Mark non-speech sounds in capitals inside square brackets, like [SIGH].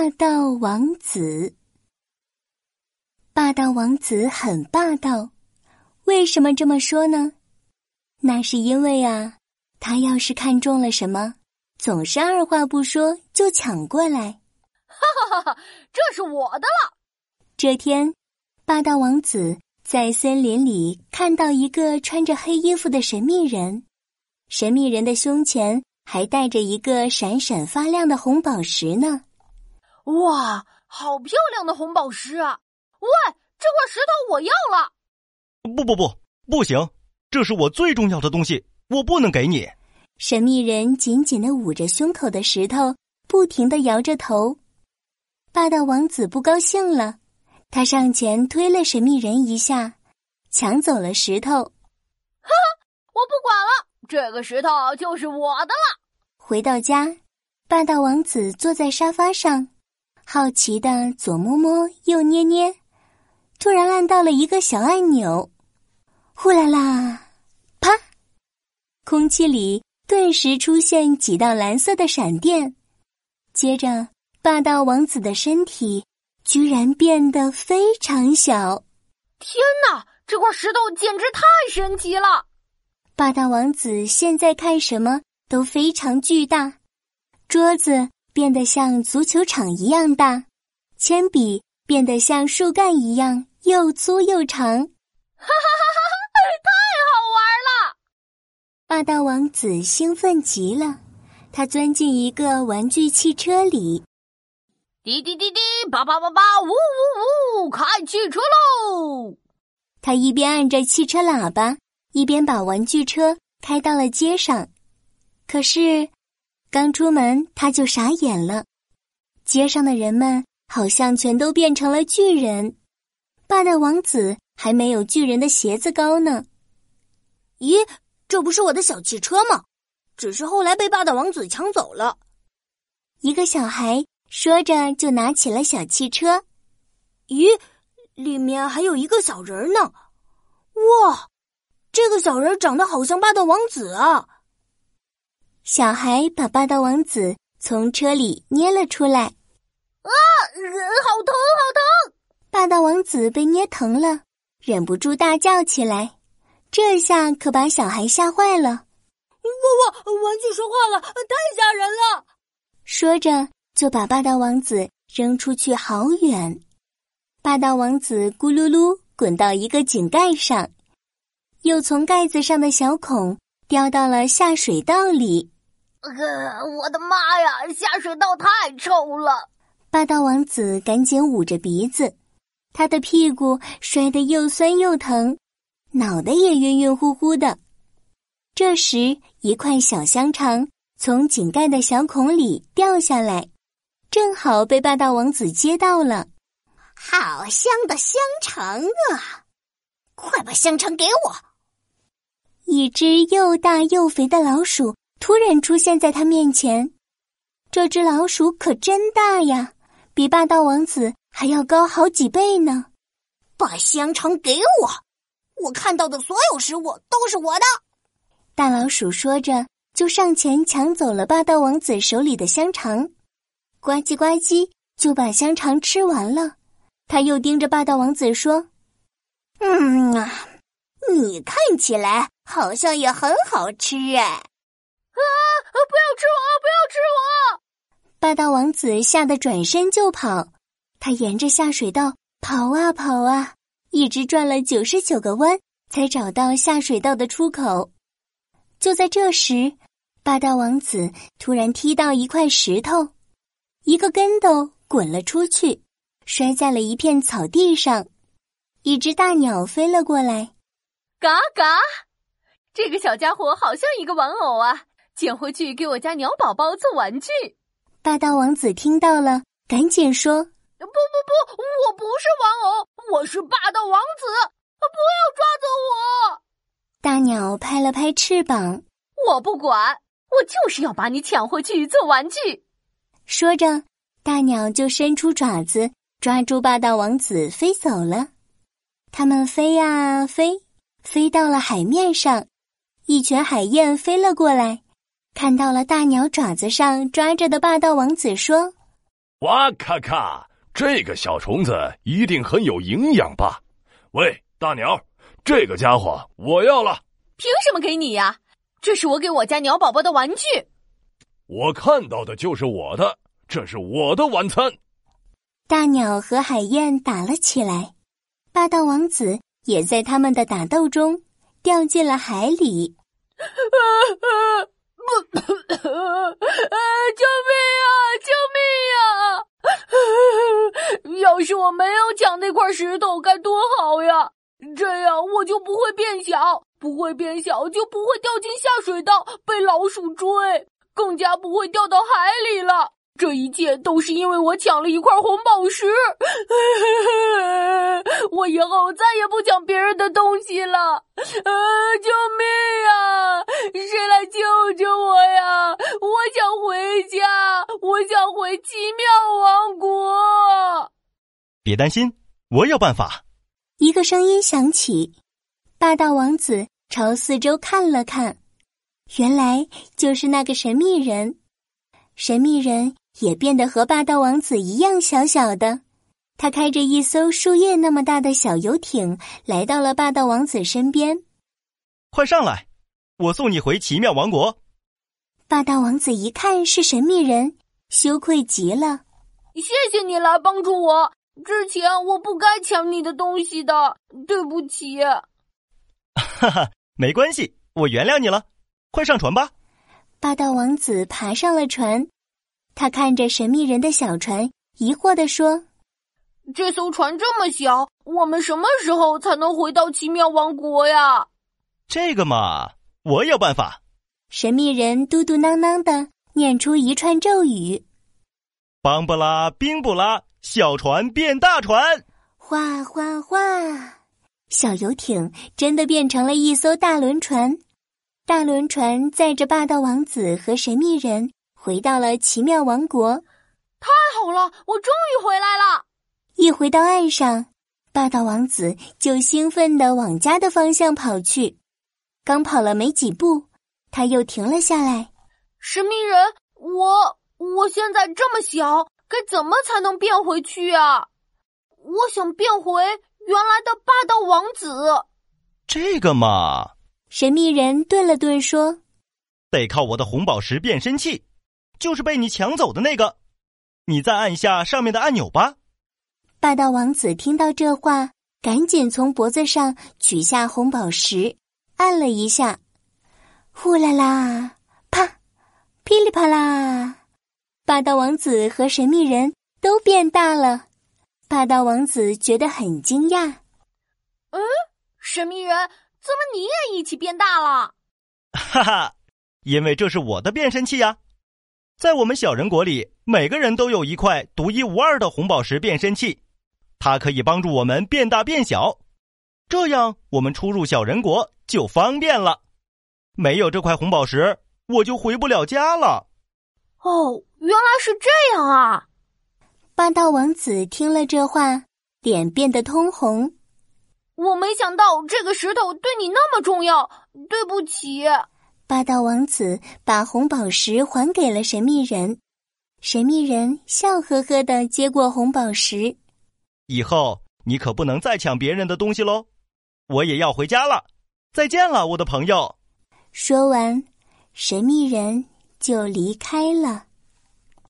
霸道王子。霸道王子很霸道，为什么这么说呢？那是因为啊，他要是看中了什么，总是二话不说就抢过来。哈哈哈哈！这是我的了。这天，霸道王子在森林里看到一个穿着黑衣服的神秘人，神秘人的胸前还带着一个闪闪发亮的红宝石呢。哇，好漂亮的红宝石啊！喂，这块石头我要了。不不不，不行，这是我最重要的东西，我不能给你。神秘人紧紧的捂着胸口的石头，不停的摇着头。霸道王子不高兴了，他上前推了神秘人一下，抢走了石头。哈，我不管了，这个石头就是我的了。回到家，霸道王子坐在沙发上。好奇的左摸摸右捏捏，突然按到了一个小按钮，呼啦啦，啪！空气里顿时出现几道蓝色的闪电，接着霸道王子的身体居然变得非常小。天哪，这块石头简直太神奇了！霸道王子现在看什么都非常巨大，桌子。变得像足球场一样大，铅笔变得像树干一样又粗又长，哈哈哈哈！太好玩了！霸道王子兴奋极了，他钻进一个玩具汽车里，滴滴滴滴，叭叭叭叭，呜呜呜，开汽车喽！他一边按着汽车喇叭，一边把玩具车开到了街上，可是。刚出门，他就傻眼了。街上的人们好像全都变成了巨人，霸道王子还没有巨人的鞋子高呢。咦，这不是我的小汽车吗？只是后来被霸道王子抢走了。一个小孩说着，就拿起了小汽车。咦，里面还有一个小人呢！哇，这个小人长得好像霸道王子啊！小孩把霸道王子从车里捏了出来，啊，好疼，好疼！霸道王子被捏疼了，忍不住大叫起来。这下可把小孩吓坏了。哇哇，玩具说话了，太吓人了！说着就把霸道王子扔出去好远。霸道王子咕噜噜滚到一个井盖上，又从盖子上的小孔掉到了下水道里。呃，我的妈呀！下水道太臭了。霸道王子赶紧捂着鼻子，他的屁股摔得又酸又疼，脑袋也晕晕乎乎的。这时，一块小香肠从井盖的小孔里掉下来，正好被霸道王子接到了。好香的香肠啊！快把香肠给我！一只又大又肥的老鼠。突然出现在他面前，这只老鼠可真大呀，比霸道王子还要高好几倍呢！把香肠给我，我看到的所有食物都是我的。大老鼠说着，就上前抢走了霸道王子手里的香肠，呱唧呱唧就把香肠吃完了。他又盯着霸道王子说：“嗯啊，你看起来好像也很好吃哎。”不要吃我！不要吃我！霸道王子吓得转身就跑，他沿着下水道跑啊跑啊，一直转了九十九个弯，才找到下水道的出口。就在这时，霸道王子突然踢到一块石头，一个跟斗滚了出去，摔在了一片草地上。一只大鸟飞了过来，嘎嘎！这个小家伙好像一个玩偶啊！捡回去给我家鸟宝宝做玩具。霸道王子听到了，赶紧说：“不不不，我不是玩偶，我是霸道王子，不要抓走我！”大鸟拍了拍翅膀：“我不管，我就是要把你抢回去做玩具。”说着，大鸟就伸出爪子抓住霸道王子飞走了。他们飞呀飞，飞到了海面上，一群海燕飞了过来。看到了大鸟爪子上抓着的霸道王子，说：“哇咔咔！这个小虫子一定很有营养吧？喂，大鸟，这个家伙我要了。凭什么给你呀？这是我给我家鸟宝宝的玩具。我看到的就是我的，这是我的晚餐。大鸟和海燕打了起来，霸道王子也在他们的打斗中掉进了海里。[LAUGHS] [COUGHS] 救命啊！救命呀！[COUGHS] 要是我没有抢那块石头，该多好呀！这样我就不会变小，不会变小就不会掉进下水道被老鼠追，更加不会掉到海里了。这一切都是因为我抢了一块红宝石。[COUGHS] 我以后再也不抢别人的东西了。呃！救命呀！谁来救救我呀？我想回家，我想回奇妙王国。别担心，我有办法。一个声音响起，霸道王子朝四周看了看，原来就是那个神秘人。神秘人。也变得和霸道王子一样小小的，他开着一艘树叶那么大的小游艇，来到了霸道王子身边。快上来，我送你回奇妙王国。霸道王子一看是神秘人，羞愧极了。谢谢你来帮助我，之前我不该抢你的东西的，对不起。哈哈，没关系，我原谅你了。快上船吧。霸道王子爬上了船。他看着神秘人的小船，疑惑地说：“这艘船这么小，我们什么时候才能回到奇妙王国呀？”这个嘛，我有办法。神秘人嘟嘟囔囔的念出一串咒语：“邦布拉，冰布拉，小船变大船。”哗哗哗，小游艇真的变成了一艘大轮船。大轮船载着霸道王子和神秘人。回到了奇妙王国，太好了！我终于回来了。一回到岸上，霸道王子就兴奋地往家的方向跑去。刚跑了没几步，他又停了下来。神秘人，我我现在这么小，该怎么才能变回去啊？我想变回原来的霸道王子。这个嘛，神秘人顿了顿说：“得靠我的红宝石变身器。”就是被你抢走的那个，你再按下上面的按钮吧。霸道王子听到这话，赶紧从脖子上取下红宝石，按了一下，呼啦啦，啪，噼里啪啦，霸道王子和神秘人都变大了。霸道王子觉得很惊讶。嗯，神秘人，怎么你也一起变大了？哈哈，因为这是我的变身器呀。在我们小人国里，每个人都有一块独一无二的红宝石变身器，它可以帮助我们变大变小，这样我们出入小人国就方便了。没有这块红宝石，我就回不了家了。哦，原来是这样啊！霸道王子听了这话，脸变得通红。我没想到这个石头对你那么重要，对不起。霸道王子把红宝石还给了神秘人，神秘人笑呵呵的接过红宝石。以后你可不能再抢别人的东西喽！我也要回家了，再见了，我的朋友。说完，神秘人就离开了。